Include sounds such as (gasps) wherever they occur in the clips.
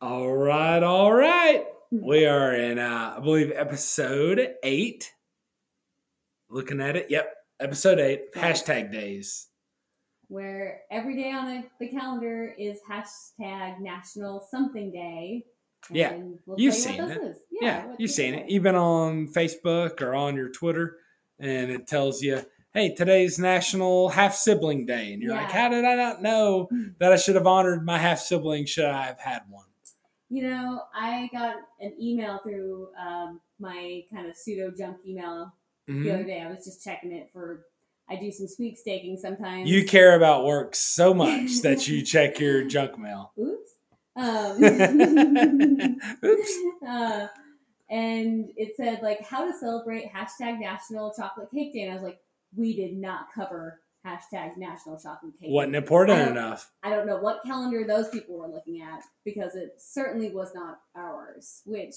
All right, all right. We are in, uh, I believe, episode eight. Looking at it, yep, episode eight. Hashtag days. Where every day on the, the calendar is hashtag National Something Day. Yeah, we'll you've you seen it. this. Yeah, you've seen it. You've been on Facebook or on your Twitter, and it tells you, "Hey, today's National Half Sibling Day," and you're like, "How did I not know that I should have honored my half sibling? Should I have had one?" You know, I got an email through um, my kind of pseudo junk email Mhm. the other day. I was just checking it for. I do some sweepstaking sometimes. You care about work so (laughs) much that you check your junk mail. Oops. (laughs) Um, Oops. (laughs) uh, and it said like how to celebrate hashtag National Chocolate Cake Day, and I was like, we did not cover hashtag National Chocolate Cake. Wasn't important I enough. I don't know what calendar those people were looking at because it certainly was not ours. Which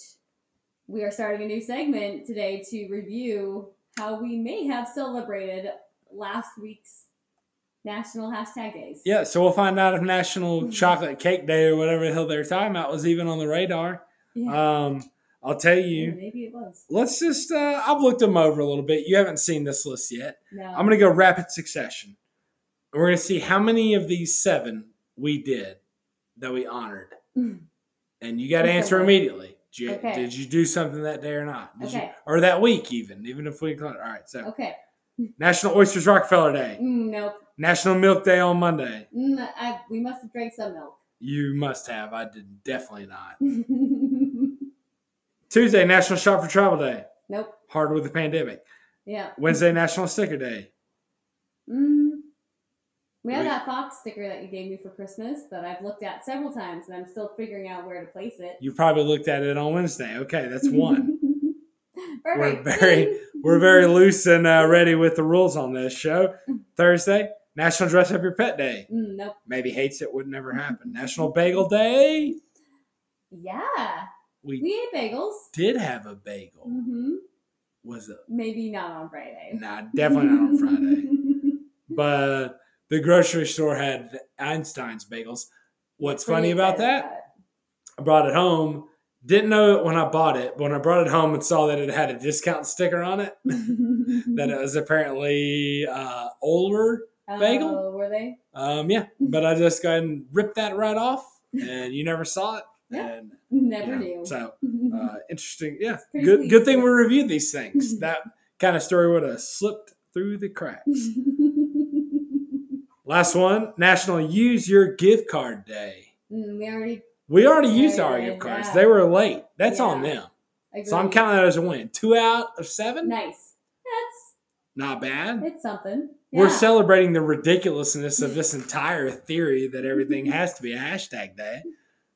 we are starting a new segment today to review how we may have celebrated last week's National Hashtag Days. Yeah, so we'll find out if National Chocolate Cake Day or whatever the hell they're talking about was even on the radar. Yeah. Um, I'll tell you. maybe it was. Let's just. Uh, I've looked them over a little bit. You haven't seen this list yet. No. I'm going to go rapid succession. We're going to see how many of these seven we did that we honored, (laughs) and you got to answer immediately. Did you, Okay. did you do something that day or not? Did you, Okay. or that week even, even if we all right. So Okay. (laughs) National Oysters Rockefeller Day, Mm, nope. National Milk Day on Monday. Mm, I, we must have drank some milk. You must have. I did definitely not. (laughs) Tuesday, National Shop for Travel Day. nope. Hard with the pandemic. Yeah. Wednesday, National Sticker Day. Mm. We have that Fox sticker that you gave me for Christmas that I've looked at several times and I'm still figuring out where to place it. You probably looked at it on Wednesday. Okay, that's one. (laughs) We're very- We're very loose and uh, ready with the rules on this show. (laughs) Thursday, National Dress Up Your Pet Day. Mm, nope. Maybe hates it would never happen. National Bagel Day. Yeah. We We ate bagels. did have a bagel. hmm Was it? Maybe not on Friday. Nah, definitely not on Friday. (laughs) But the grocery store had Einstein's bagels. What's Pretty funny about excited that? I brought it home. Didn't know it when I bought it, but when I brought it home and saw that it had a discount sticker on it, (laughs) that it was apparently uh, older. bagel? Oh, were they? Um, yeah, but I just go ahead and ripped that right off, and you never saw it. Yeah. And Never yeah, knew. So uh, (laughs) interesting. Yeah, good. Good thing we reviewed these things. (laughs) that kind of story would have slipped through the cracks. (laughs) Last one, National Use Your Gift Card Day. Mm, we already We already used our gift cards. yeah. They were late. That's on them. agreed. So I'm counting that as a win. Two out of seven. Nice. That's Not bad. it's something. We're celebrating the ridiculousness of this entire theory that everything has to be a hashtag day.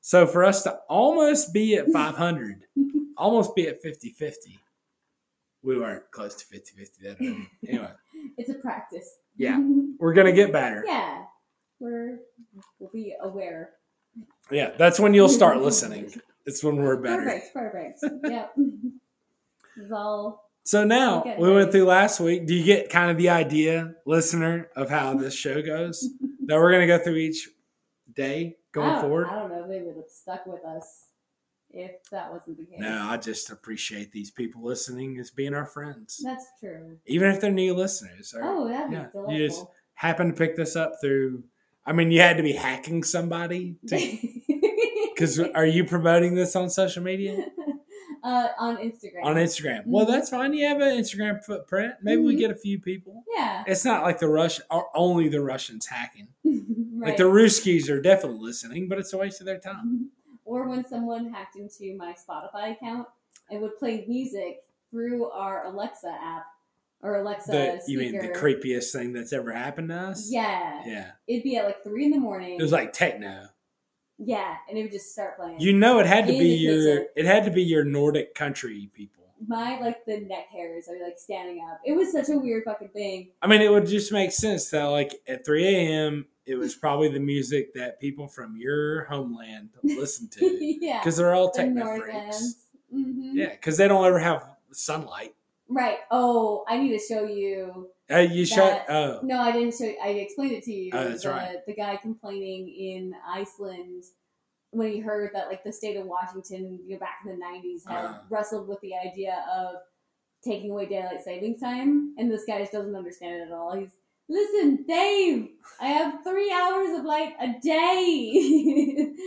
So for us to almost be at (laughs) 500, almost be at 50 50, we weren't close to 50 50 that early. (laughs) Anyway, It's a practice. Yeah. (laughs) we're going to get better. yeah. We're we'll be aware. Yeah, that's when you'll start listening. It's when we're better. Perfect. Perfect. yep. All So now we went through last week. Do you get kind of the idea, listener, of how this show goes? that we're going to go through each day going don't- forward? I don't know if they would have stuck with us if that wasn't the case. No, I just appreciate these people listening as being our friends, That's true. even if they're new listeners. Or Oh, that'd yeah, be you just- happen to pick this up through. I mean, you had to be hacking somebody. Because (laughs) (laughs) are you promoting this on social media? (laughs) uh, on Instagram. On Instagram. Well, Mhm. that's fine. You have an Instagram footprint. Maybe we Mhm. get a few people. Yeah. It's not like the Rush or only the Russians hacking. (laughs) right. Like the Ruskies are definitely listening, but it's a waste of their time. or when someone hacked into my Spotify account and would play music through our Alexa app or Alexa The, you mean the creepiest thing that's ever happened to us? Yeah. Yeah. It'd be at like three in the morning. It was like techno. Yeah, and it would just start playing. You know, it had to In be your kitchen. it had to be your Nordic country people. my like the neck hairs are like standing up. It was such a weird fucking thing. I mean, it would just make sense that like at 3 a.m. it was probably the music that people from your homeland listen to (laughs) yeah. because they're all The techno North freaks. Mhm. Yeah, because they don't ever have sunlight. Right. Oh, I need to show you. Uh, you. That- Oh, No, I didn't show. I explained it to you. Oh, that's the, right. The guy complaining in Iceland when he heard that like the state of Washington, you know, back in the '90s had Uh-huh. wrestled with the idea of taking away daylight savings time, and this guy just doesn't understand it at all. He's listen, Dave, I have three hours of light a day. (laughs)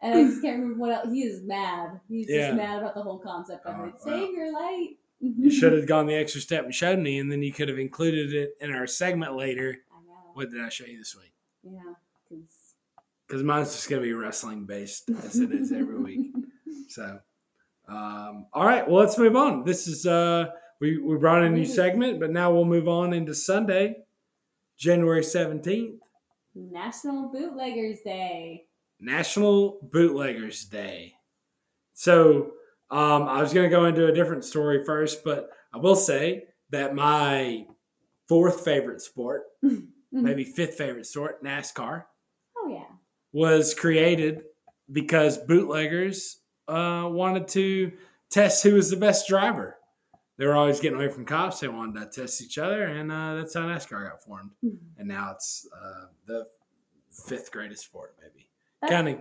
And I just can't remember what else. He is mad. He's Yeah. just mad about the whole concept of it. wow. Save your light. You should have gone the extra step and showed me, and then you could have included it in our segment later. I know. What did I show you this week? Yeah, 'cause- Because mine's just going to be wrestling based as it is every week. (laughs) So, um, all right. Well, let's move on. This is uh, we we brought in a new segment, but now we'll move on into Sunday, January seventeenth, National Bootleggers Day. National Bootleggers Day. So, um, I was going to go into a different story first, but I will say that my fourth favorite sport, (laughs) maybe fifth favorite sport, NASCAR, Oh yeah. was created because bootleggers uh, wanted to test who was the best driver. They were always getting away from cops. They wanted to test each other, and uh, that's how NASCAR got formed. And now it's uh, the fifth greatest sport, maybe. That's- Counting,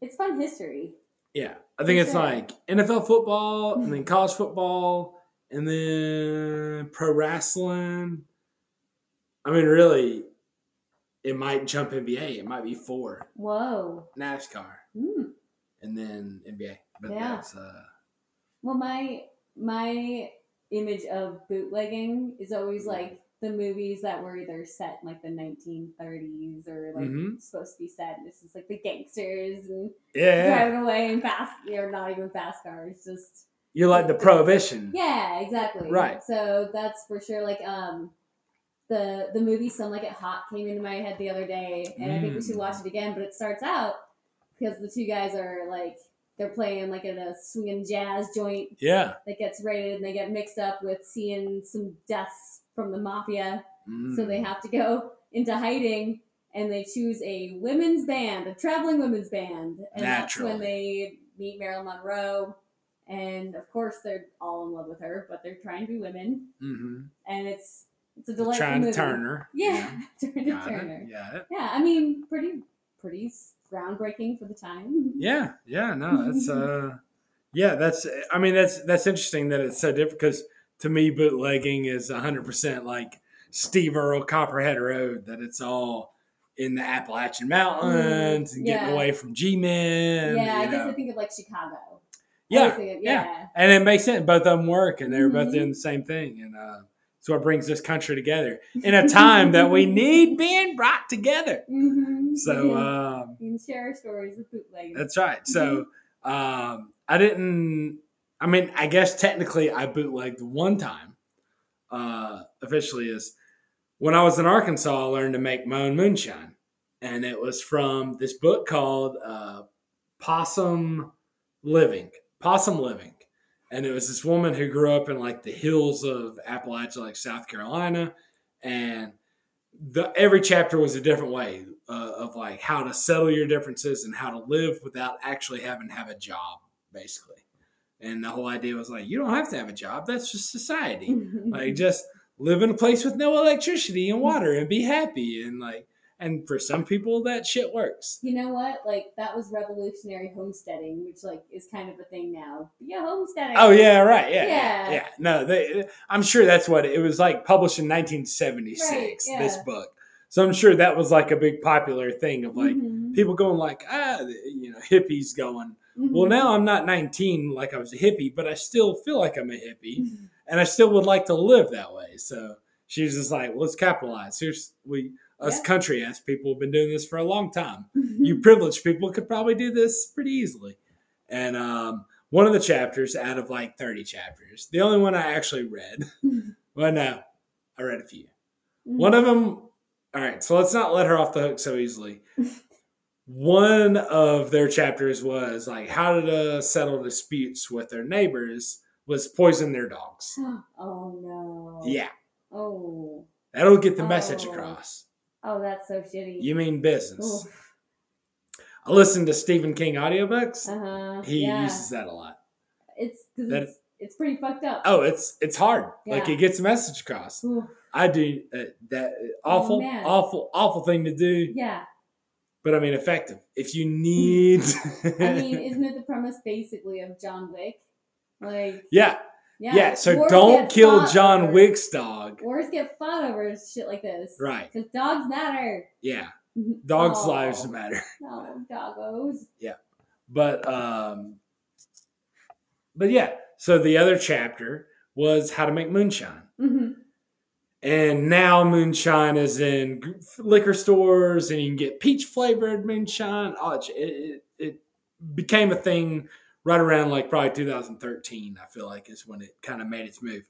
It's fun history. Yeah. I think it's like NFL football, and then college football, and then pro wrestling. I mean, really, it might jump NBA. It might be four Whoa. NASCAR. Mm. and then NBA. But Yeah. that's uh Well, my my image of bootlegging is always like the movies that were either set in like the 1930s or like Mhm. supposed to be set. This is like the gangsters and yeah. driving away in fast, or not even fast cars, just You like the prohibition. yeah, exactly. Right. So that's for sure. Like um, the the movie "Some Like It Hot" came into my head the other day, and I think we should Mm. watch it again. But it starts out because the two guys are like they're playing like in a swinging jazz joint Yeah. that gets raided, and they get mixed up with seeing some deaths from the mafia. Mm. So they have to go into hiding. And they choose a women's band, a traveling women's band, and that's when they meet Marilyn Monroe. And of course, they're all in love with her, but they're trying to be women, Mhm. and it's it's a delightful Trying to movie. turn her. Yeah, trying to turn. Got. Yeah, I mean, pretty pretty groundbreaking for the time. Yeah. Yeah. No, that's uh yeah, that's I mean that's that's interesting that it's so different because to me bootlegging is hundred percent like Steve Earle Copperhead Road, that it's all in the Appalachian Mountains and getting Mm, away from G men. yeah, I guess know. I think of like Chicago. Yeah, of- yeah. yeah. and it makes sense. Both of them work, and they're both Mhm. doing the same thing, and uh, it's what brings this country together in a time that we need (laughs) being brought together. Mm-hmm. So (laughs) um, can share stories of bootlegging. that's right. So um, I didn't. I mean, I guess technically I bootlegged one time. Uh, officially is when I was in Arkansas. I learned to make my own moonshine, and it was from this book called uh, Possum Living. Possum Living. And it was this woman who grew up in like the hills of Appalachia, like South Carolina. And the every chapter was a different way uh, of like how to settle your differences and how to live without actually having to have a job, basically. And the whole idea was like, you don't have to have a job. That's just society. (laughs) like just live in a place with no electricity and water and be happy. And like, and for some people that shit works. You know what? Like that was revolutionary homesteading, which like is kind of a thing now. Yeah, homesteading. Oh yeah, right. Yeah, yeah. Yeah. No, they, I'm sure that's what it was like. Published in 1976. Right, yeah. This book, so I'm sure that was like a big popular thing of like Mhm. people going like, ah, you know, hippies going. Mhm. Well, now I'm not 19 like I was a hippie, but I still feel like I'm a hippie, and I still would like to live that way. So she was just like, well, let's capitalize. Here's we us Yeah. country ass people have been doing this for a long time Mm-hmm. you privileged people could probably do this pretty easily. And um, one of the chapters out of like 30 chapters, the only one I actually read, (laughs) well, no, I read a few. Mhm. One of them, all right, so let's not let her off the hook so easily. (laughs) One of their chapters was like how to settle disputes with their neighbors was poison their dogs. (gasps) oh no. Yeah, Oh. that'll get the message Oh. across. Oh, that's so shitty. You mean business. Ooh. I listen to Stephen King audiobooks. Uh huh. He yeah. uses that a lot. It's that- it's, it's pretty fucked up. Oh, it's it's hard. Like it gets a message across. Ooh. I do uh, that awful, Oh, awful, awful thing to do. Yeah. But I mean effective. If you need, I (laughs) mean, isn't it the premise basically of John Wick? Like, yeah, yeah. yeah. So wars don't kill John over- Wick's dog. Wars get fought over shit like this. Right. Because dogs matter. Yeah. Dogs' Oh. lives matter. No, (laughs) doggos. Yeah, but um, but yeah. So the other chapter was how to make moonshine. hmm And now moonshine is in liquor stores, and you can get peach flavored moonshine. Oh, it, it, it became a thing right around like probably 2013. I feel like is when it kind of made its move.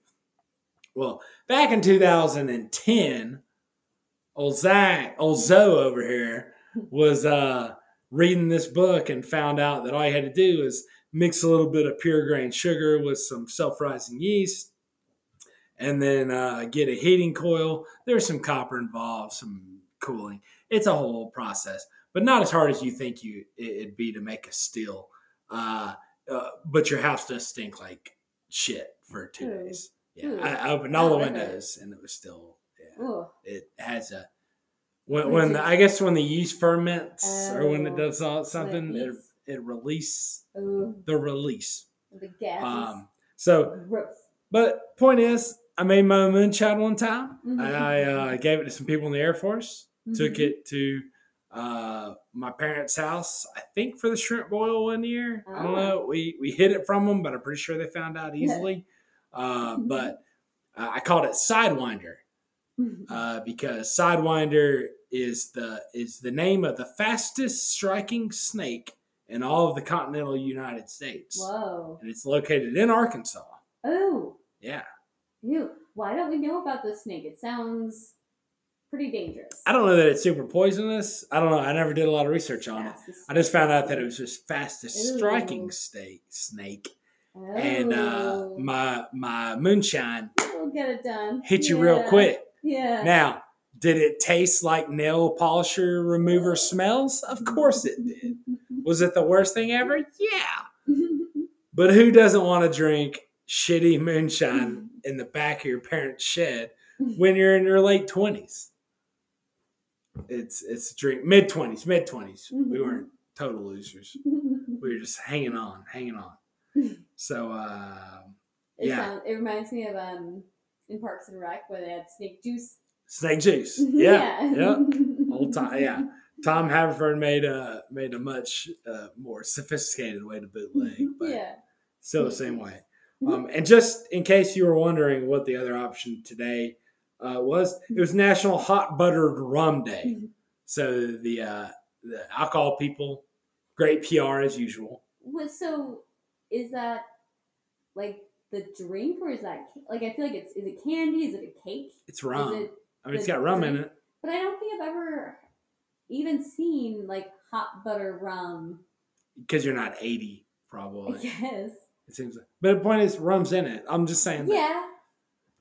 Well, back in 2010, old Zach, old Zoe over here was uh, reading this book and found out that all you had to do is mix a little bit of pure grain sugar with some self rising yeast and then uh, get a heating coil. There's some copper involved, some cooling. It's a whole process, but not as hard as you think you it'd be to make a still. Uh, uh, but your house does stink like shit for two Ooh. days. Yeah, Ooh. I, I opened all the Not worth it. windows and it was still. Yeah, Ooh. it has a when, when the, I guess when the yeast ferments or when it Oh, does all, something, it it it release Ooh. the release. The gases. Um, so Gross. but point is, I made my own moonshine one time. Mhm. I uh, gave it to some people in the Air Force. Took Mhm. it to uh, my parents' house. I think for the shrimp boil one year. I don't Oh. know. We we hid it from them, but I'm pretty sure they found out easily. uh, but uh, I called it Sidewinder uh, because Sidewinder is the is the name of the fastest striking snake in all of the continental United States, Whoa. and it's located in Arkansas. Oh. Yeah. Ew. Why don't we know about this snake? It sounds pretty dangerous. I don't know that it's super poisonous. I don't know. I never did a lot of research on it. Fastest I just found out that it was just fastest Ew. striking snake snake. Oh. And uh, my my moonshine We'll get it done. hit you real quick. Yeah. Now, did it taste like nail polisher remover smells? Of course it did. Was it the worst thing ever? Yeah. (laughs) But who doesn't want to drink shitty moonshine in the back of your parents' shed when you're in your late twenties? It's it's a drink mid twenties, mid twenties. We weren't total losers. We were just hanging on, hanging on. So um, It, Yeah. sounds, it reminds me of um in Parks and Rec where they had snake juice. snake juice. (laughs) Yeah, yeah. Old time, yeah. Tom Haverford made a made a much uh, more sophisticated way to bootleg, but (laughs) yeah. still the same way. Um, and just in case you were wondering what the other option today uh, was, it was National Hot Buttered Rum Day. So the uh, the alcohol people, great PR as usual. What, so is that like the drink or is that like I feel like it's is it candy? Is it a cake? It's rum. Is it? I mean, it's got rum in it. But I don't think I've ever even seen like hot butter rum. because you're not 80 probably (laughs) guess. It seems like. but the point is rum's in it i'm just saying that Yeah.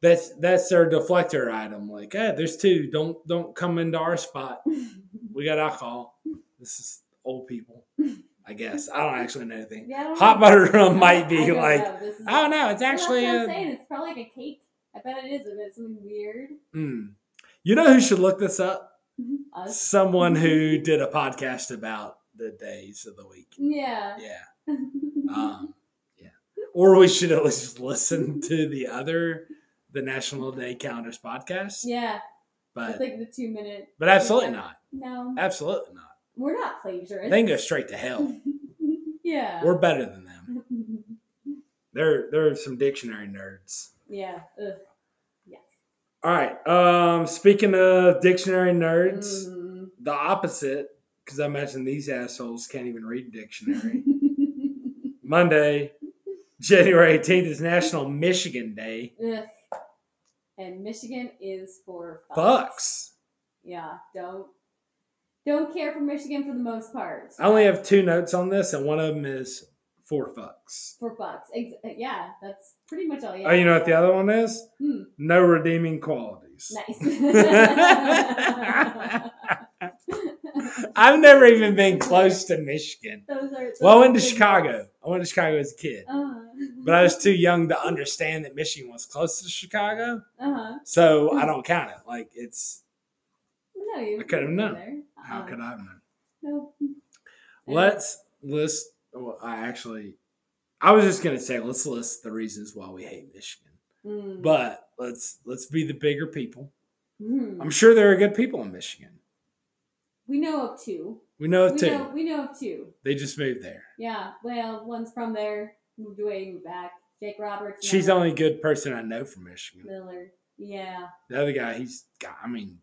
that's that's their deflector item like hey there's two don't don't come into our spot (laughs) we got alcohol this is old people i guess i don't actually know anything yeah hot know. butter rum (laughs) might be don't like i don't know it's actually I'm a, saying. It's probably like a cake. I bet it is. It's something weird. mm. you know who should look this up (laughs) Us. someone who did a podcast about the days of the week Yeah. yeah um, yeah or we should at least (laughs) listen to the other the national day calendars podcast yeah. but It's like the two minute. but absolutely not No, absolutely not we're not plagiarists. they can go straight to hell (laughs) yeah. we're better than them (laughs) they're they're some dictionary nerds yeah. Ugh. all right um speaking of dictionary nerds Mm. the opposite because i imagine these assholes can't even read dictionary monday january 18th is national michigan day Ugh. And Michigan is for fucks Yeah. Don't don't care for Michigan for the most part. i only have two notes on this and one of them is four fucks for bucks. Ex- yeah, that's pretty much all. Yeah. oh you know what the other one is Hmm. no redeeming qualities Nice. (laughs) i've never even been close to michigan (laughs) Those are, those well i went to chicago notes. I went to chicago as a kid Uh-huh. but I was too young to understand that Michigan was close to Chicago, Uh-huh. so I don't count it. Like it's No, you I could've you were known. there. how Uh-uh. could I have known? Nope. Let's list. Well, I actually, I was just gonna say let's list the reasons why we hate Michigan, Mm. but let's let's be the bigger people. Mhm. I'm sure there are good people in Michigan. we know of two. We know We two. know we know of two. They just moved there. Yeah. Well, one's from there, moved away, moved back. Jake Roberts. She's the only good person I know from Michigan. Miller. Yeah. The other guy, he's got. I mean,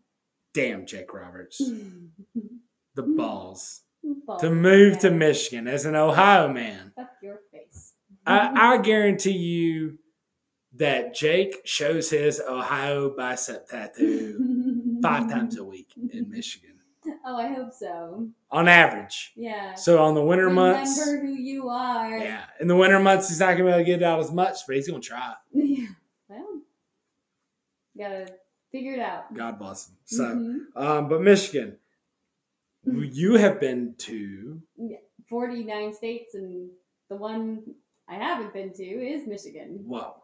damn, Jake Roberts, (laughs) the balls Balls to move to. Michigan as an Ohio man. Fuck your face. I, I guarantee you that Jake shows his Ohio bicep tattoo (laughs) five times a week in Michigan, (laughs) Oh, I hope so. on average. Yeah. So on the winter Remember months, Remember who you are. yeah, in the winter months he's not gonna be able to get out as much, but he's gonna try. (laughs) Yeah. Well, gotta figure it out. God bless him. So, Mhm. um, but Michigan, (laughs) you have been to 49 states, and the one I haven't been to is Michigan. whoa,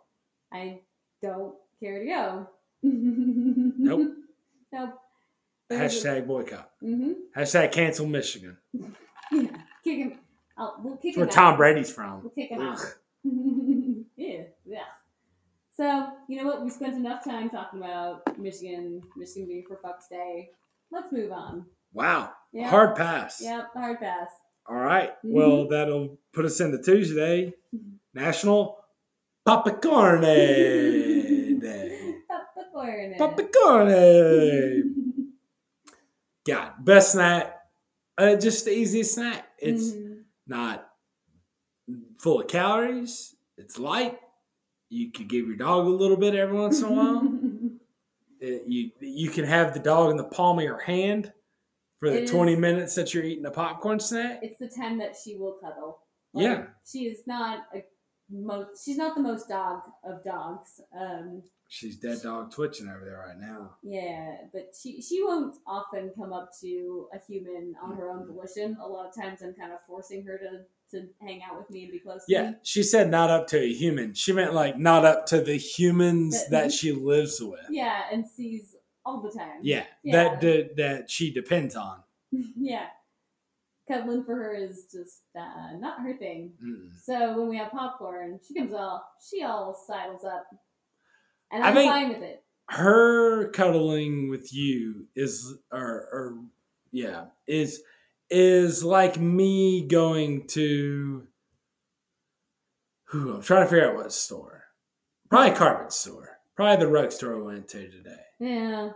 I don't care to go. Nope. Nope. Hashtag boycott, Mm-hmm. hashtag cancel Michigan. (laughs) Yeah. Kick him. Oh, we'll kick That's where him Tom. Brady's from. We'll kick him out. (laughs) Yeah, yeah. So, you know what? We spent enough time talking about Michigan, Michigan being for fuck's day. Let's move on. Wow, Yeah. hard pass. Yep, hard pass. All right. Mhm. Well, that'll put us into Tuesday, (laughs) National Popcorn Day. Popcorn. Popcorn. God, best snack. Uh, just the easiest snack. It's Mhm. not full of calories. It's light. You could give your dog a little bit every once in a while. It- (laughs) you you can have the dog in the palm of your hand for the It is- 20 minutes that you're eating a popcorn snack. it's the time that she will cuddle. Yeah. She is not a most. She's not the most dog of dogs. Um, She's dead dog twitching over there right now. yeah, but she she won't often come up to a human on her own volition. A lot of times, I'm kind of forcing her to to hang out with me and be close to me. Yeah, she said not up to a human. She meant like not up to the humans That- that she lives with. Yeah, and sees all the time. Yeah, Yeah. that that that she depends on. (laughs) yeah. Cuddling for her is just uh, not her thing. Mm. So when we have popcorn, she comes all she all sidles up, and I I'm fine with it. Her cuddling with you is, or, or yeah, is is like me going to. Who I'm trying to figure out what store. Probably a carpet store. Probably the rug store I went to today. Yeah,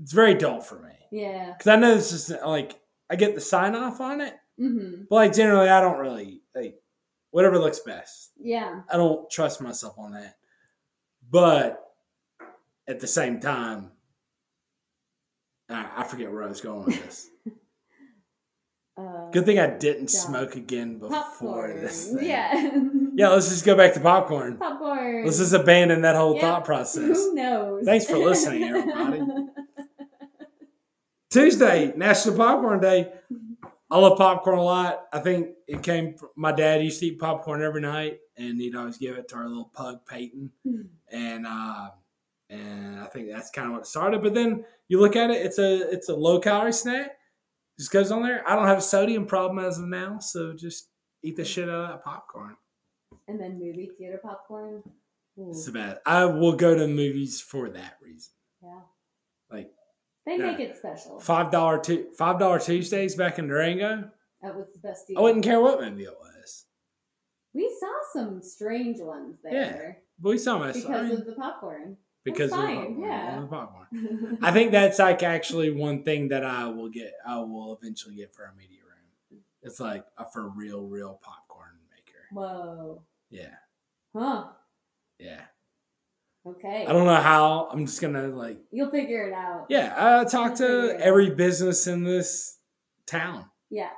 It's very dull for me yeah. because I know this is like I get the sign off on it, Mm-hmm. but like generally I don't really like whatever looks best. Yeah. I don't trust myself on that. But at the same time, I, I forget where I was going with this. (laughs) Uh, Good thing I didn't Yeah. smoke again before popcorn. this. (laughs) Thing. Yeah. Yeah, let's just go back to popcorn. popcorn. Let's just abandon that whole Yep. thought process. (laughs) Who knows? Thanks for listening, everybody. Tuesday, National Popcorn Day. I love popcorn a lot. I think it came from my dad used to eat popcorn every night, and he'd always give it to our little pug Peyton, and uh, and I think that's kind of what it started. But then you look at it; it's a it's a low calorie snack. Just goes on there. I don't have a sodium problem as of now, so just eat the shit out of that popcorn. and then movie theater popcorn. Ooh, It's bad. I will go to movies for that reason. yeah. They yeah. make it special. five dollar two five dollar Tuesdays back in Durango. That was the best deal. I wouldn't care what movie it was. We saw some strange ones there But we saw my because of the popcorn. because of the popcorn, yeah. the popcorn. I think that's like actually one thing that I will get. I will eventually get for our media room. It's like a for real, real popcorn maker. Whoa. Yeah, Huh. yeah. Okay. I don't know how. I'm just gonna like. You'll figure it out. Yeah, I talk Figure to every business in this town Yeah.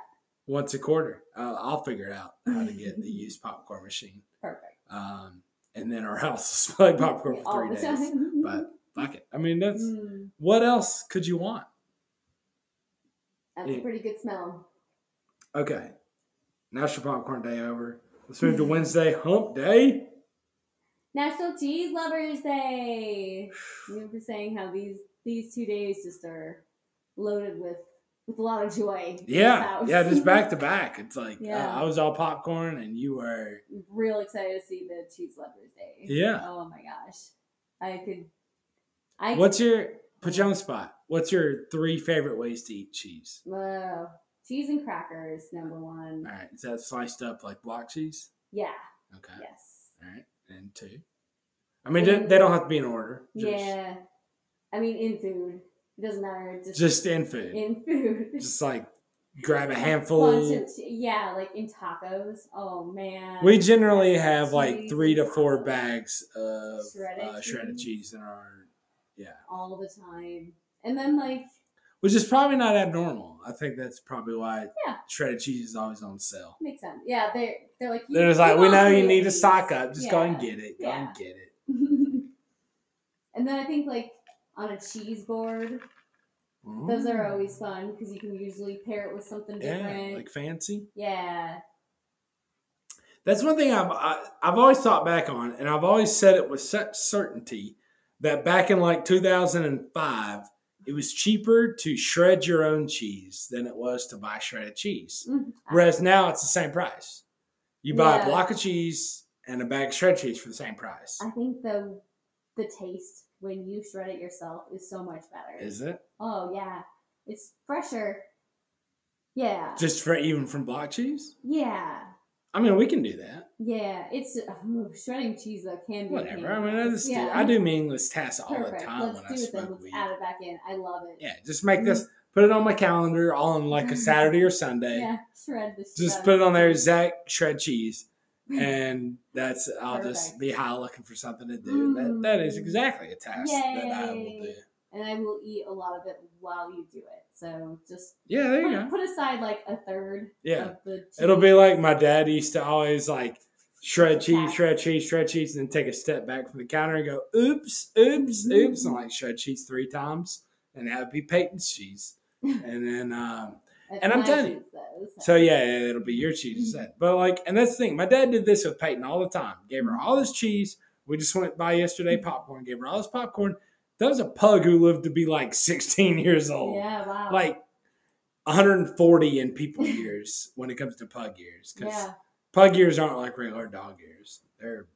once a quarter. Uh, I'll figure out how to get the (laughs) used popcorn machine. Perfect. Um, and then our house is smell like popcorn for three days. time. But fuck it. I mean, that's Mm, what else could you want? that's Yeah. a pretty good smell. Okay. National Popcorn Day over. Let's move to Wednesday, Hump Day. National Cheese Lovers Day. You were saying how these these two days just are loaded with with a lot of joy. Yeah, yeah, just back to (laughs) back. It's like uh, I was all popcorn, and you were. Real excited to see the cheese lovers day. Yeah. Oh my gosh, I could. I What's your put you on the spot? What's your three favorite ways to eat cheese? uh, cheese and crackers number one. All right, is that sliced up like block cheese? Yeah. Okay. Yes. All right, and two. I mean, they, they don't have to be in order. Just, Yeah. I mean, in food, it doesn't matter. Just, Just in food. in food. (laughs) just like grab a handful. of yeah, like in tacos. Oh man. We generally have like three to four bags of Shredded uh, shredded cheese. cheese in our, yeah, all the time, and then like which is probably not abnormal. I think that's probably why Yeah. shredded cheese is always on sale. makes sense. Yeah, they're they're like They're just like, we know you need to stock up. Just go and get it. Go Yeah. and get it. (laughs) and then I think like on a cheese board, those are always fun because you can usually pair it with something yeah, different. like fancy. yeah. That's one thing I've I, I've always thought back on, and I've always said it with such certainty that back in like 2005, it was cheaper to shred your own cheese than it was to buy shredded cheese. Mm, Whereas now it's the same price. You buy a block of cheese and a bag of shredded cheese for the same price. I think the the taste when you shred it yourself is so much better. Is it oh yeah, it's fresher. Yeah. just for even from block cheese? yeah. I mean, we can do that. Yeah. It's ooh, shredding cheese though can be Whatever. I mean, I just yeah. do, I do meaningless tasks all Perfect. the time Let's when do I smoke Let's weed. add it back in. I love it. Yeah, just make this. Put it on my calendar, all on like a Saturday or Sunday. Yeah, shred the Just put it on there, Zach shred cheese, and that's I'll just be high looking for something to do. That that is Mm. exactly a task that I will do. And I will eat a lot of it while you do it. So just Yeah, there you put, go. put aside like a third Yeah, of the cheese. it'll be like my dad used to always like shred cheese, shred cheese, shred cheese, and then take a step back from the counter and go, "Oops, oops, oops," and like shred cheese three times, and that would be Peyton's cheese, (laughs) and then. um and I'm telling you. So yeah, yeah, it'll be your cheese (laughs) set. But like, and that's the thing. My dad did this with Peyton all the time. Gave her all this cheese. We just went by yesterday (laughs) popcorn. Gave her all this popcorn. That was a pug who lived to be like 16 years old. Yeah, wow. Like 140 in people (laughs) years when it comes to pug years. Because yeah. pug years aren't like regular dog years. They're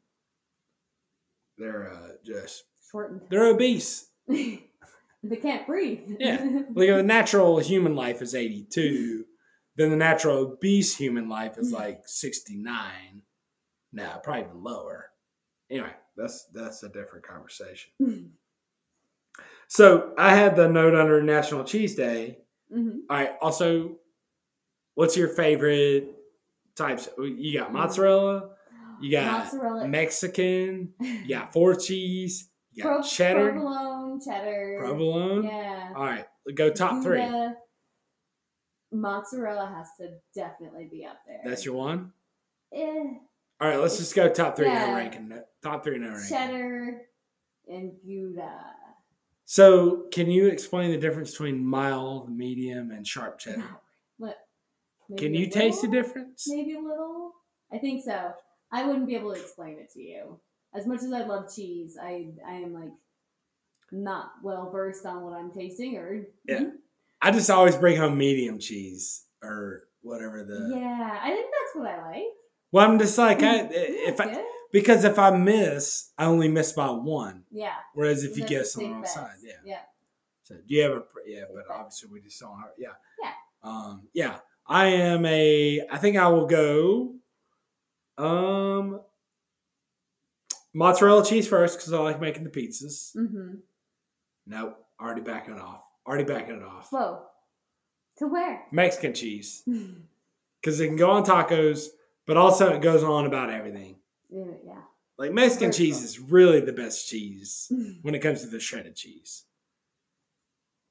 they're uh, just Shortened. they're obese. (laughs) they can't breathe. Yeah. (laughs) Like the natural human life is 82. Then the natural obese human life is like 69. Nah, probably even lower. Anyway, that's that's a different conversation. So I had the note under National Cheese Day. Mhm. All right. Also, what's your favorite types? You got mozzarella, you got mozzarella, Mexican, you got (laughs) four cheese, you got Pro- cheddar, provolone, cheddar. provolone. Yeah. All right, go top three. Gouda. Mozzarella has to definitely be up there. That's your one. Eh, All right, let's just go top three Yeah. no ranking. Top three no ranking. cheddar and Gouda. So, can you explain the difference between mild, medium, and sharp cheddar? What? Can you taste the difference? Maybe a little. I think so. I wouldn't be able to explain it to you. As much as I love cheese, I I am like not well versed on what I'm tasting or Yeah. I just always bring home medium cheese or whatever the. Yeah, I think that's what I like. Well, I'm just like mm, I if I good. Because if I miss, I only miss by one. yeah. Whereas if you guess on the wrong bets. side, yeah. Yeah. So do you have a yeah? But obviously we just don't. have- Yeah. Yeah. Um. Yeah. I am a. I think I will go. Um. Mozzarella cheese first because I like making the pizzas. Mm-hmm. Nope. Already backing it off. Already backing it off. Whoa. To where? Mexican cheese (laughs) because it can go on tacos, but also it goes on about everything. Yeah. Like Mexican cheese is really the best cheese (laughs) when it comes to the shredded cheese.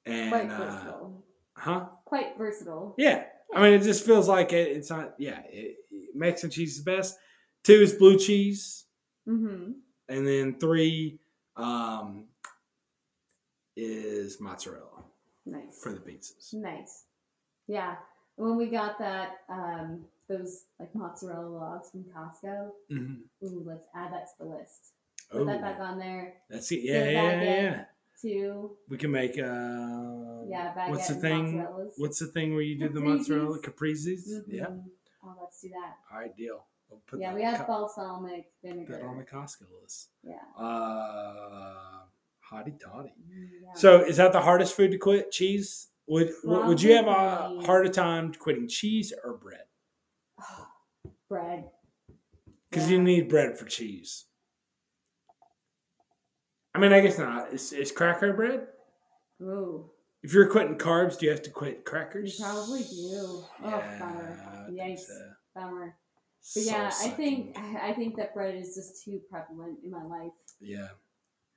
And Quite uh, versatile. huh? Quite versatile. Yeah. I mean, it just feels like it, it's not. Yeah, it, Mexican cheese is the best. Two is blue cheese, Mm-hmm. and then three um, is mozzarella Nice. for the pizzas. Nice. Yeah. When we got that, um, those like mozzarella logs from Costco, Mm-hmm. ooh, let's add that to the list. Put that back Oh, on there. that's it. Yeah, yeah, yeah, yeah. Two. We can make uh Yeah, baguette what's the thing? What's the thing where you do the mozzarella caprese's? Yeah. Mhm. Oh, let's do that. All right, deal. We'll put yeah, we have co- balsamic vinegar. that on the Costco list. yeah. Uh, hotty toddy. Mm, yeah. So is that the hardest food to quit? Cheese? Would would would you have a harder time quitting cheese or bread? (sighs) bread. Because Yeah. you need bread for cheese. I mean, I guess not. Is, is cracker bread? Ooh, If you're quitting carbs, do you have to quit you crackers? probably do. Oh, bummer. I think Yikes. so. Bummer. But yeah, I think. I think that bread is just too prevalent in my life. Yeah.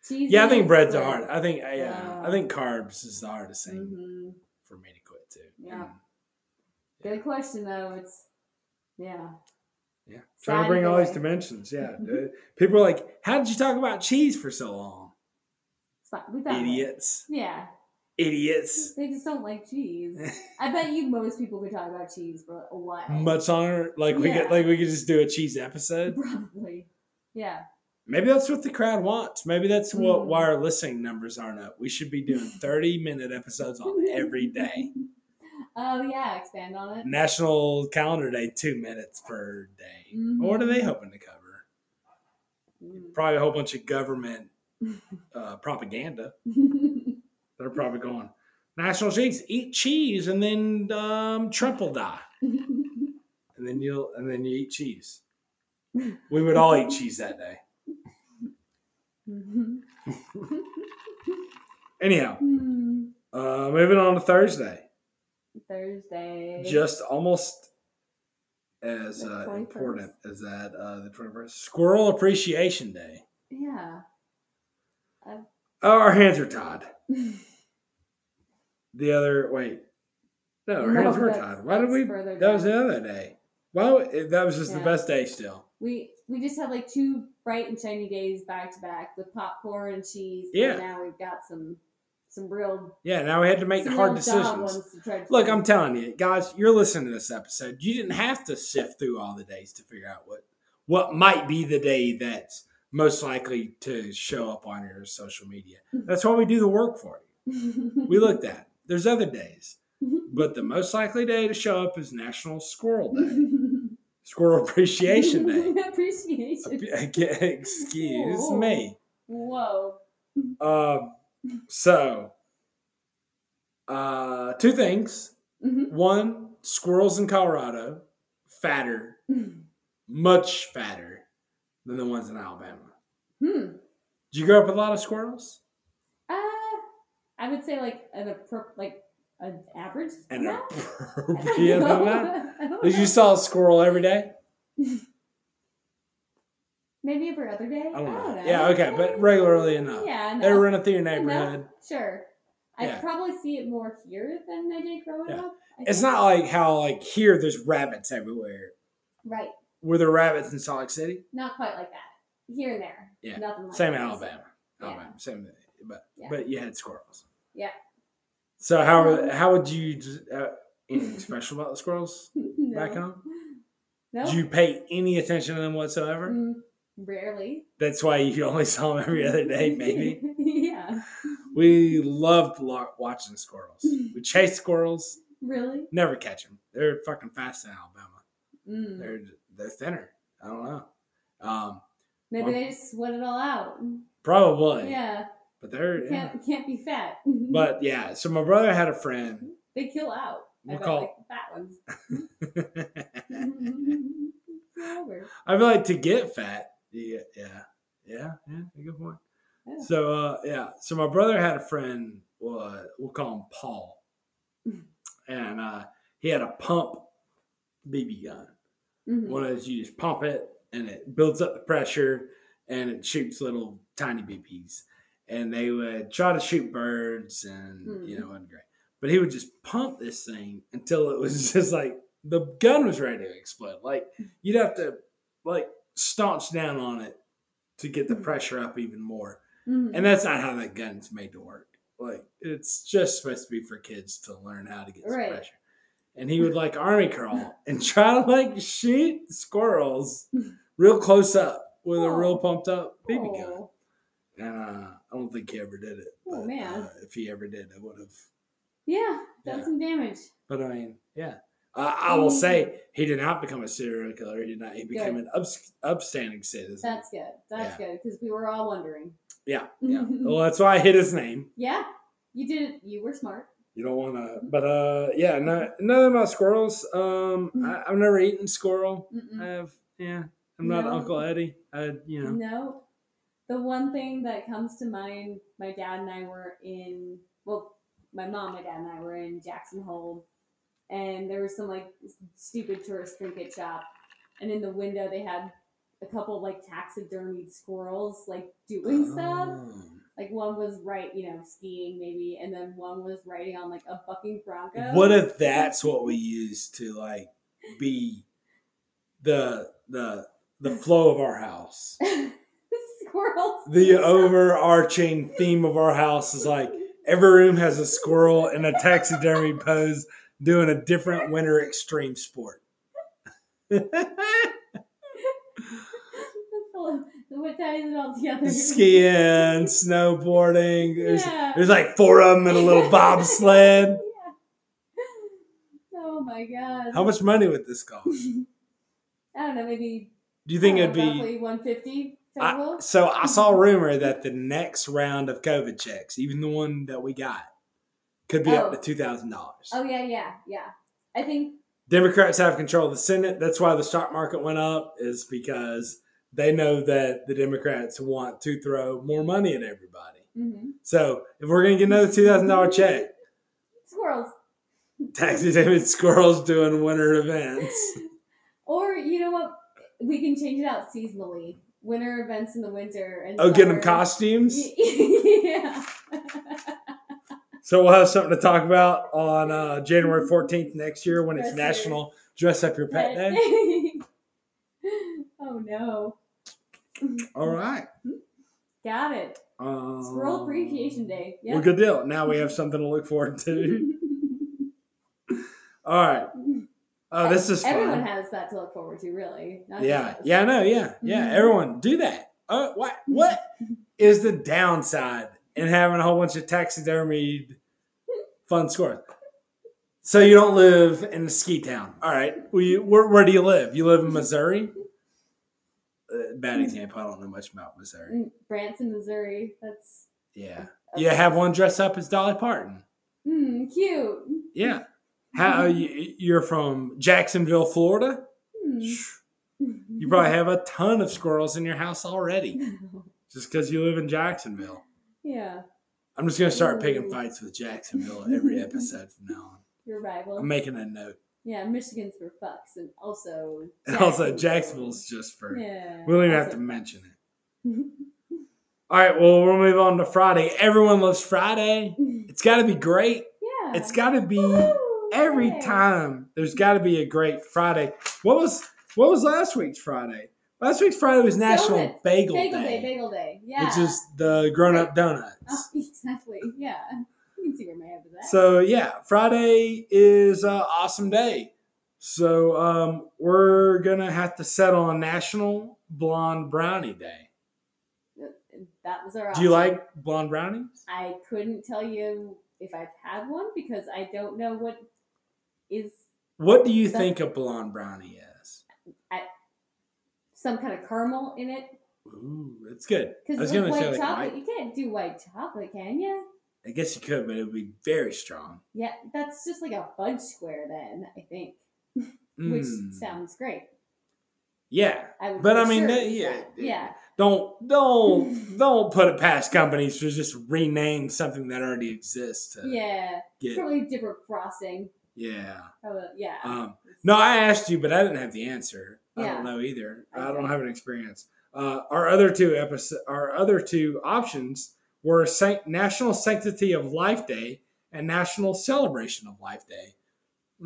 Cheese. Yeah, I think bread's but- hard. I think yeah, I Uh, think carbs is the hardest thing Mhm. for me to quit too. Yeah. And, Good question though. It's yeah. yeah. Trying to bring all these dimensions. Yeah. (laughs) Uh, People are like, "How did you talk about cheese for so long?" It's fine. It. Idiots. Yeah. Idiots. They just don't like cheese. (laughs) I bet you most people could talk about cheese for a while. Much longer. Like we Yeah. could like we could just do a cheese episode. Probably. Yeah. Maybe that's what the crowd wants. Maybe that's what Mm. why our listening numbers aren't up. We should be doing 30 minute episodes on every day. (laughs) Oh yeah, expand on it. National Calendar Day, two minutes per day. What are they hoping to cover? Mm. Probably a whole bunch of government (laughs) uh, propaganda. (laughs) They're probably going national cheese, eat cheese, and then um, Trump will die, (laughs) and then you'll and then you eat cheese. We would all eat cheese that day. Anyhow, Hmm. uh, moving on to Thursday. Thursday. just almost as uh, important as that uh, the 21st squirrel appreciation day. Yeah. oh our hands are tied. (laughs) The other wait. No our No, hands were tied. Why did we that was the other day. Well that was just the best day still. We we just had like two bright and shiny days back to back with popcorn and cheese. Yeah. And now we've got some some real yeah now we had to make hard decisions ones to try to look i'm telling you guys you're listening to this episode you didn't have to sift through all the days to figure out what what might be the day that's most likely to show up on your social media (laughs) that's why we do the work for you we looked at. There's other days, (laughs) but the most likely day to show up is National Squirrel Day, Squirrel (laughs) Appreciation Day. Appreciation. Excuse Oh. me. Whoa. Um, so, uh, two things. Mhm. One, squirrels in Colorado, fatter, much fatter than the ones in Alabama. Hmm. Did you grow up with a lot of squirrels? Uh, I would say like an appro- like an average. An (laughs) amount? appropriate amount? Did you saw a squirrel every day? (laughs) Maybe every other day. I don't know. Yeah, okay, but regularly enough. Yeah, They were enough. running through your Enough. neighborhood. Sure. I Yeah. probably see it more here than I did growing Yeah. up. I It's think. not like how like here there's rabbits everywhere. right. Were there rabbits in Salt Lake City? Not quite like that. Here and there. Yeah. Nothing like Same in that. Alabama. Yeah. Alabama. Same, but but you had squirrels. Yeah. So how how would you uh, anything (laughs) special about the squirrels no. back home? No. Did you pay any attention to them whatsoever? Mm, rarely. That's why you (laughs) only saw them every other day, maybe. (laughs) yeah. we loved lo- watching squirrels. We (laughs) chased squirrels, Really? never catch them. They're fucking fast in Alabama. Mm. They're they're thinner. I don't know. Um, Maybe Well- they just sweat it all out. probably. Yeah. But they're. Can't can't be fat. But yeah, so my brother had a friend. they kill out. I We'll bet, call- like fat ones. I feel like to get fat, yeah, yeah, yeah, yeah, good point. Yeah. So uh, yeah, so my brother had a friend. Uh, we'll call him Paul, and uh, he had a pump BB gun. Mhm. One of those you just pump it, and it builds up the pressure, and it shoots little tiny BBs. And they would try to shoot birds, and you Hmm. know, wasn't great. But he would just pump this thing until it was (laughs) just like the gun was ready to explode. Like you'd have to like staunch down on it to get the Mhm. pressure up even more. Mhm. And that's not how that gun's made to work. Like it's just supposed to be for kids to learn how to get some Right. pressure. And he would like army crawl (laughs) and try to like shoot squirrels real close up with a real Oh. pumped up BB gun. Oh. and uh, I don't think he ever did it. Oh, but, man. Uh, if he ever did, I would have. Yeah, done Yeah. some damage. But I mean, yeah. Uh, I will say he did not become a serial killer. He did not. He became Good. an ups, upstanding citizen. That's good. That's good because we were all wondering. yeah, (laughs) yeah. well, that's why I hit his name. Yeah, you did. You were smart. You don't want to, but uh, yeah. No, nothing about squirrels. Um, I, I've never eaten squirrel. Mm-mm. I've yeah. I'm not No. Uncle Eddie. I you know. No. The one thing that comes to mind, my dad and I were in, well, my mom, my dad, and I were in Jackson Hole, and there was some like stupid tourist trinket shop, and in the window they had a couple of, like taxidermied squirrels like doing stuff. Oh. Like one was right, you know, skiing maybe, and then one was riding on like a bucking bronco. What if that's what we use to like be the the the flow of our house? (laughs) squirrels? The overarching theme of our house is like every room has a squirrel in a taxidermy pose doing a different winter extreme sport. what ties it all together? (laughs) Skiing, snowboarding. There's Yeah. there's like four of them and a little (laughs) bobsled. Yeah. Oh my god. How much money would this cost? (laughs) I don't know, maybe Do you think I it'd know, be? 150 I- total? so I saw a rumor that the next round of COVID checks, even the one that we got, could be up Oh. to two thousand dollars. oh yeah, yeah, yeah. I think Democrats have control of the Senate. That's why the stock market went up, is because they know that the Democrats want to throw more money at everybody. mhm. So if we're gonna get another two thousand dollar check, squirrels. taxidermy squirrels doing winter events. (laughs) Or you know what? We can change it out seasonally. Winter events in the winter and Oh, get them costumes. (laughs) yeah. (laughs) So we'll have something to talk about on uh, January fourteenth next year when it's Dress National Dress Up Your Pet Day. (laughs) oh no. All right. Got it. Um, Squirrel Appreciation Day. Yep. Well, good deal. Now we have something to look forward to. (laughs) All right. Oh, this is Everyone fun. has that to look forward to, really. not Yeah, yeah, I know. Yeah, yeah. Mhm. Everyone do that. Uh, what? What (laughs) is the downside in having a whole bunch of taxidermied fun squirrels? So you don't live in a ski town. All right. Well, you, where, where do you live? You live in Missouri. Uh, bad example. I don't know much about Missouri. Mm, Branson, Missouri. That's Yeah. You have one dress up as Dolly Parton. mm, cute. Yeah. How you, you're from Jacksonville, Florida? Mm. You probably have a ton of squirrels in your house already, (laughs) just because you live in Jacksonville. Yeah, I'm just gonna start picking fights with Jacksonville (laughs) every episode from now on. your rival. I'm making a note. yeah, Michigan's for fucks, and also (laughs) And also, Jacksonville's just for. Yeah, We don't even have to mention it. (laughs) All right. Well, we'll move on to Friday. Everyone loves Friday. It's got to be great. yeah, It's got to be Woo! every time. There's got to be a great Friday. What was what was last week's Friday? Last week's Friday was National Donuts. Bagel, Bagel Day, day, bagel day. Yeah, which is the grown-up donuts. (laughs) Oh, exactly. Yeah, you can see where my head was at. So yeah, Friday is an awesome day. So um, we're gonna have to settle on National Blonde Brownie Day. that was our. Do you like blonde brownies? I couldn't tell you if I've had one because I don't know what is What do you That- think a blonde brownie is? Some kind of caramel in it. Ooh, that's good. I Because was with white like chocolate, white. you can't do white chocolate, can you? I guess you could, but it would be very strong. Yeah, that's just like a fudge square then, I think, (laughs) which Mm. sounds great. Yeah, I would But, I mean, sure that- yeah, that. yeah. don't don't (laughs) don't put it past companies to just rename something that already exists. Yeah, get probably different frosting. yeah. Probably, yeah. Um, No, I asked you, but I didn't have the answer. I Yeah. don't know either. I Okay. don't have an experience. Uh, our other two episode, our other two options were Sanct- National Sanctity of Life Day and National Celebration of Life Day.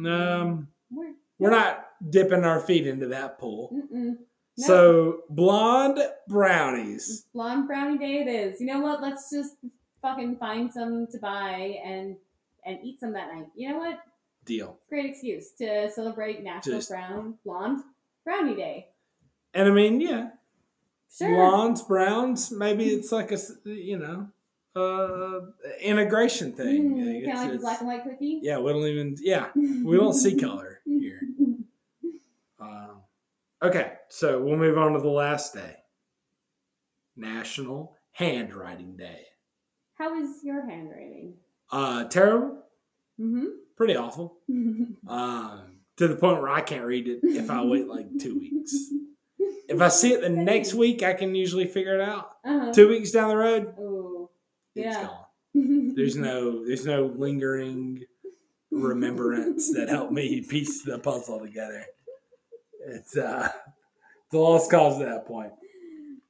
Um, We're, we're not dipping our feet into that pool. No. So blonde brownies. blonde brownie day it is. You know what? Let's just fucking find some to buy and and eat some that night. You know what? Deal. Great excuse to celebrate National Just- Brown Blonde Brownie Day. And I mean, yeah, Sure. blondes, browns. Maybe it's like a you know uh, integration thing. Mm, kind of like it's- black and white cookie. yeah, we don't even. Yeah, (laughs) we don't see color here. Um, (laughs) okay, so we'll move on to the last day, National Handwriting Day. How is your handwriting? Uh, terrible, Mm-hmm. pretty awful. (laughs) Um, to the point where I can't read it if I wait like two weeks. If I see it the next week, I can usually figure it out. Uh-huh. Two weeks down the road, Oh. it's Yeah. gone. (laughs) There's no there's no lingering remembrance that helped me (laughs) piece the puzzle together. It's uh it's a lost cause at that point.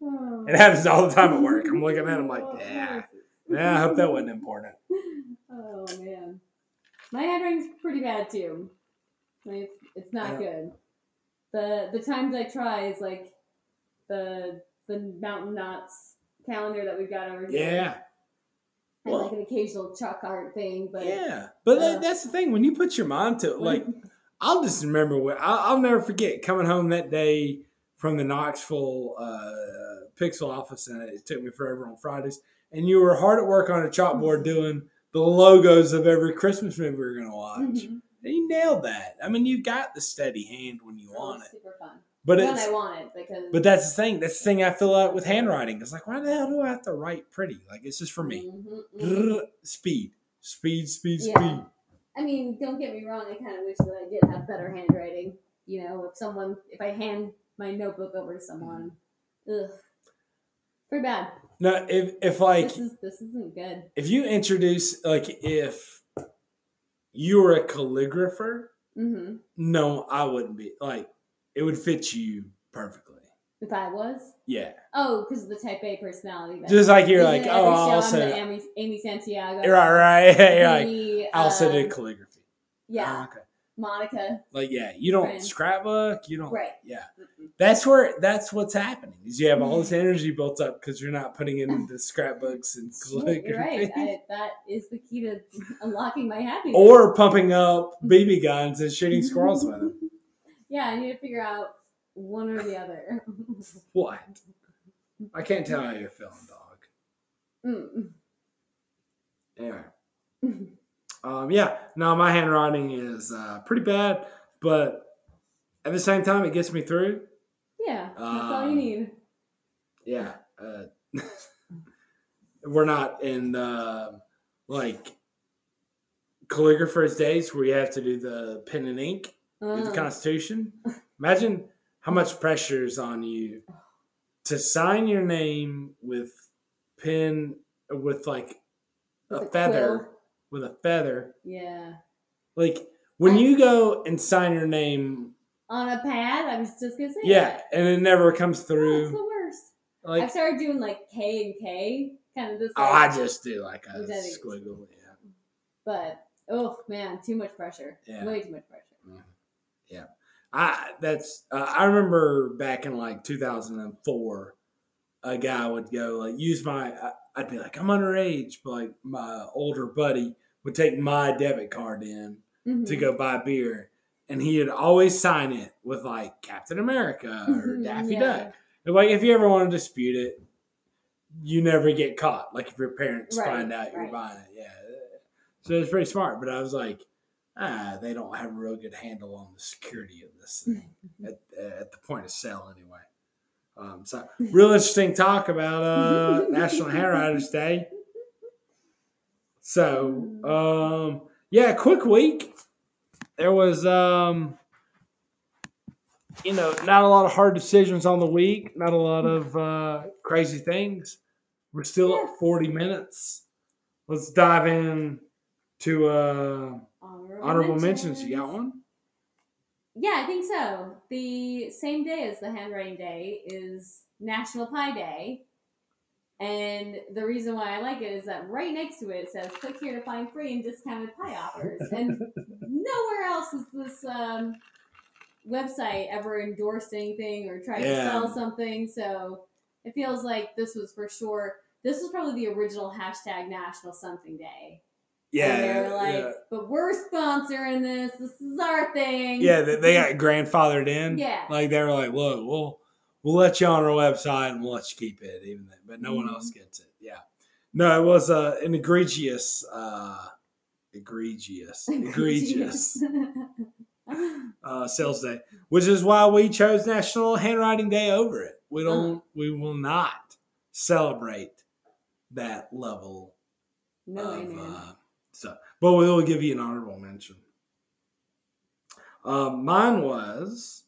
Oh. It happens all the time at work. I'm looking at it, I'm like, (laughs) yeah. Yeah, I hope that wasn't important. Oh man, my handwriting's pretty bad too. It's, it's not Yeah. good. The the times I try is like the the mountain knots calendar that we've got over here. Yeah. and Well- like an occasional chalk art thing, but Yeah. But Uh, that's the thing. When you put your mind to it, like I'll just remember what I'll, I'll never forget coming home that day from the Knoxville uh, Pixel office, and it took me forever on Fridays. And you were hard at work on a chalkboard doing the logos of every Christmas movie we were going to watch. Mhm. You nailed that. I mean, you got the steady hand when you want it, super fun. but when it's I want it because but that's the thing. That's the thing I fill out with handwriting. It's like, why the hell do I have to write pretty? Like it's just for me. Mhm, mhm. Speed, speed, speed, Yeah. speed. I mean, don't get me wrong. I kind of wish that I did have better handwriting. You know, if someone, if I hand my notebook over to someone, ugh, pretty bad. No, if if like this is this isn't good. if you introduce like if you were a calligrapher, hmm no, I wouldn't be like it would fit you perfectly. If I was, Yeah, oh, because of the Type A personality. just like you're Isn't like, oh, every I show I'm also Amy, Amy Santiago. right, right, (laughs) you're like I also uh, did calligraphy. Yeah, Oh, okay. Monica. Like yeah, you don't Friend. scrapbook, you don't. Right. Yeah, Mm-mm. that's where that's what's happening. Is you have all this energy built up because you're not putting it into scrapbooks and (laughs) calligraphy. You're right. I, that is the key to (laughs) unlocking my happiness. or pumping up BB guns and shooting (laughs) squirrels with them. yeah, I need to figure out one or the other. What? I can't tell how you're feeling, dog. Mm. Yeah. Um, yeah. No, my handwriting is uh, pretty bad, but at the same time, it gets me through. Yeah, that's all Um, you need. Yeah. Uh, (laughs) we're not in uh, like calligrapher's days where you have to do the pen and ink, do the Uh, Constitution. Imagine how much pressure is on you to sign your name with pen with like with a a feather. With a feather. Yeah. Like when I- you go and sign your name, On a pad, I was just gonna say. yeah, that. and it never comes through. the worst. Like I've started doing like K and K, kind of this. oh, I just do like a Which I think is- squiggle. Yeah. But oh man, too much pressure. Yeah. Way too much pressure. Yeah. I that's uh, I remember back in like 2004, a guy would go like use my. I- I'd be like I'm underage, but like my older buddy would take my debit card in Mhm. to go buy beer, and he'd always sign it with like Captain America or Daffy Yeah. Duck. And, like if you ever want to dispute it, you never get caught. Like if your parents Right, find out you're right. buying it, yeah. So it's pretty smart. But I was like, ah, they don't have a real good handle on the security of this thing (laughs) at, at the point of sale anyway. Um, so real interesting talk about uh, National Handwriters Day. So um, yeah, quick week. There was um, you know not a lot of hard decisions on the week. Not a lot of uh, crazy things. We're still Yeah. at forty minutes. Let's dive in to uh, Honorable, honorable mentions. You got one? Yeah, I think so. The same day as the handwriting day is National Pie Day. And the reason why I like it is that right next to it, it says click here to find free and discounted pie offers. And (laughs) nowhere else is this um, website ever endorsed anything or tried Yeah. to sell something. So it feels like this was for sure. This was probably the original hashtag National Something Day. Yeah, And they were like, yeah. but we're sponsoring this. This is our thing. Yeah, they, they got (laughs) grandfathered in. Yeah. Like they were like, look, we'll we'll let you on our website and we'll let you keep it, even then, but no one Mhm. else gets it. Yeah. No, it was uh, an egregious, uh, egregious, (laughs) egregious (laughs) uh, sales day, which is why we chose National Handwriting Day over it. We don't, we will not celebrate that level no, of uh. But we will give you an honorable mention. Um, mine was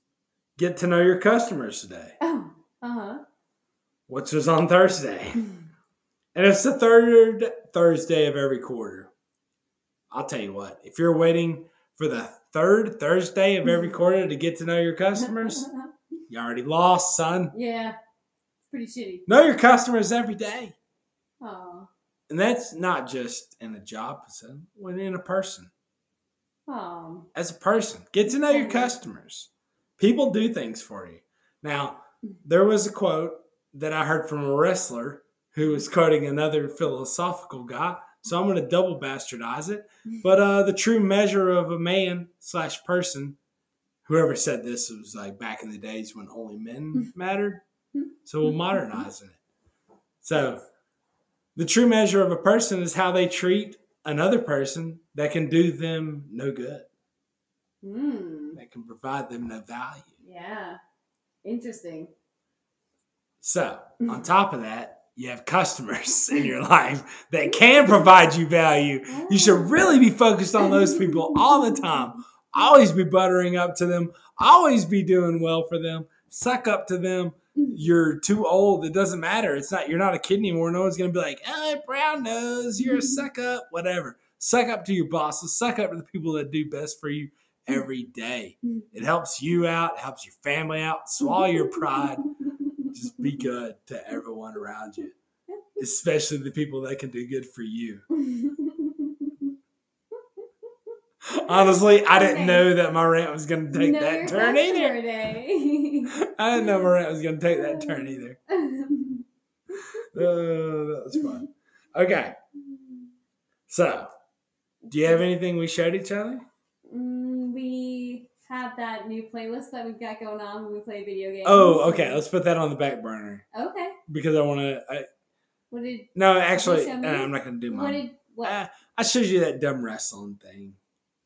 get to know your customers today, oh, uh huh. which was on Thursday. And it's the third Thursday of every quarter. I'll tell you what, if you're waiting for the third Thursday of every quarter to get to know your customers, (laughs) you already lost, son. yeah, pretty shitty. Know your customers every day. Oh, And that's not just in a job position, within a person. oh, as a person. Get to know your customers. People do things for you. Now, there was a quote that I heard from a wrestler who was quoting another philosophical guy. So I'm going to double bastardize it. (laughs) But uh, the true measure of a man slash person, whoever said this was like back in the days when only men (laughs) mattered. So we'll modernize it. So the true measure of a person is how they treat another person that can do them no good Hmm. that can provide them no value. Yeah. Interesting. So, (laughs) on top of that, you have customers (laughs) in your life that can provide you value. You should really be focused on those people all the time. Always be buttering up to them, always be doing well for them, suck up to them. You're too old, it doesn't matter. It's not you're not a kid anymore. No one's gonna be like, oh brown nose, you're a mm-hmm. suck up, whatever. Suck up to your bosses, suck up to the people that do best for you mm-hmm. every day. Mm-hmm. It helps you out, helps your family out. Swallow your pride. Just be (laughs) good to everyone around you, especially the people that can do good for you. (laughs) (laughs) Honestly, I didn't know that my rant was going to take your that turn either. (laughs) I didn't know my rant was going to take that turn (laughs) either. Oh, that was fun. Okay, so do you have anything we showed each other? Mm, we have that new playlist that we've got going on when we play video games. Oh, okay. Let's put that on the back burner Okay. because I want to. I, What did no, actually, uh. I'm not going to do what mine. did what? Uh, I showed you that dumb wrestling thing.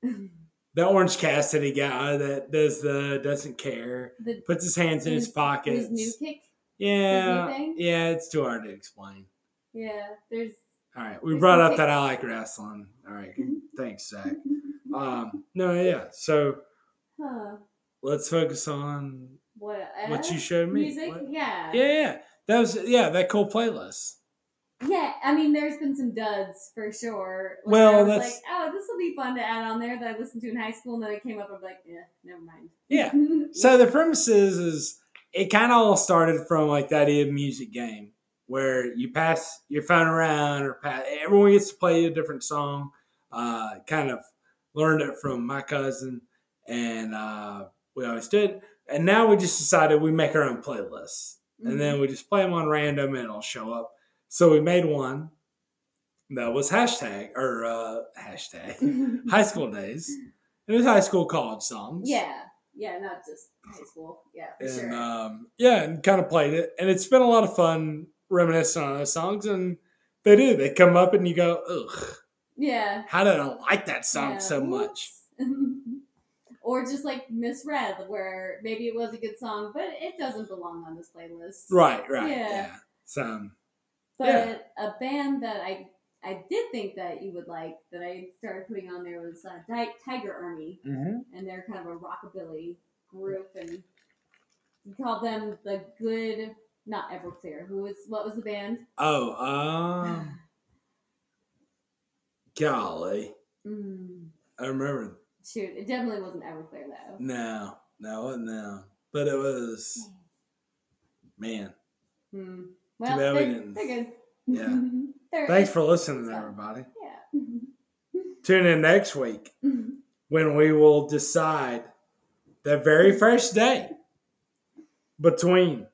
(laughs) The Orange Cassidy guy that does the doesn't care, the puts his hands in his, pockets. His new kick. yeah, new yeah, it's too hard to explain. Yeah. There's. All right, we There's brought up that. I like wrestling. All right, (laughs) thanks, Zach. (laughs) Um, no, yeah. So Huh. let's focus on What? what uh, you showed me. Music. What- Yeah. Yeah, yeah, that was yeah that cool playlist. Yeah, I mean, there's been some duds for sure. Like, Well, I was that's- like, oh, this will be fun to add on there that I listened to in high school, and then it came up. I'm like, yeah, never mind. Yeah. (laughs) So the premise is, is it kind of all started from like that idea of music game where you pass your phone around or pass, everyone gets to play a different song. Uh, kind of learned it from my cousin and uh, we always did. And now we just decided we make our own playlists and then we just play them on random and it'll show up. So we made one that was hashtag or uh, hashtag (laughs) high school days. It was high school college songs. yeah, yeah, not just high school. Yeah, for and sure. um, yeah, and kind of played it, and it's been a lot of fun reminiscing on those songs. And they do, they come up, and you go, "Ugh, yeah. how did I like that song yeah, so much?" (laughs) or just like misread, where maybe it was a good song, but it doesn't belong on this playlist. Right, right, Yeah. yeah. So But Yeah. a band that I I did think that you would like that I started putting on there was uh, Ti- Tiger Army, and they're kind of a rockabilly group, and we called them the Good, not Everclear. Who was what was the band? oh, um, golly, Mm, I remember. shoot, it definitely wasn't Everclear though. No, no, it wasn't. no, but it was man. Hmm. Well, bad we didn't- they're good. Yeah. (laughs) They're- Thanks for listening, So- everybody. Yeah. (laughs) Tune in next week. when we will decide the very first day between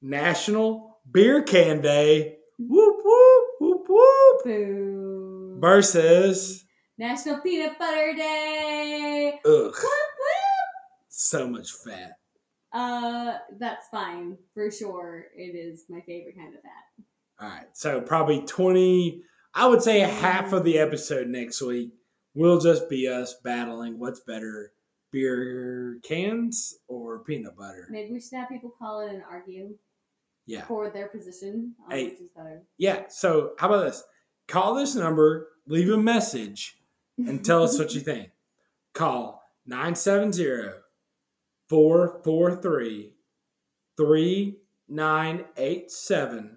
National Beer Can Day whoop whoop whoop whoop Boo. versus National Peanut Butter Day. ugh Whoop, whoop. so much fat. Uh, that's fine for sure. It is my favorite kind of hat. All right. So probably 20, I would say half of the episode next week will just be us battling what's better, beer cans or peanut butter. Maybe we should have people call in and argue Yeah. for their position on Hey. which is better. Yeah. So how about this? Call this number, leave a message, and tell us what you think. Call 970 443 3987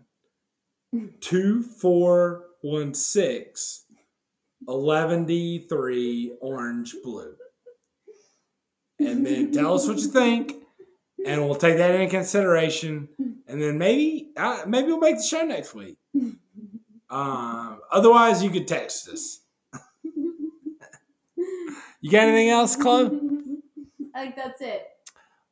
2416 11D3 orange blue. And then tell us what you think, and we'll take that into consideration. And then maybe uh, maybe we'll make the show next week. Um, otherwise, you could text us. (laughs) You got anything else, Chloe? I think that's it.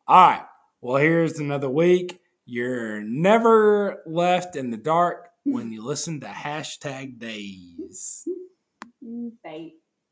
All right. Well, here's another week. You're never left in the dark when you listen to hashtag days. (laughs) Bye.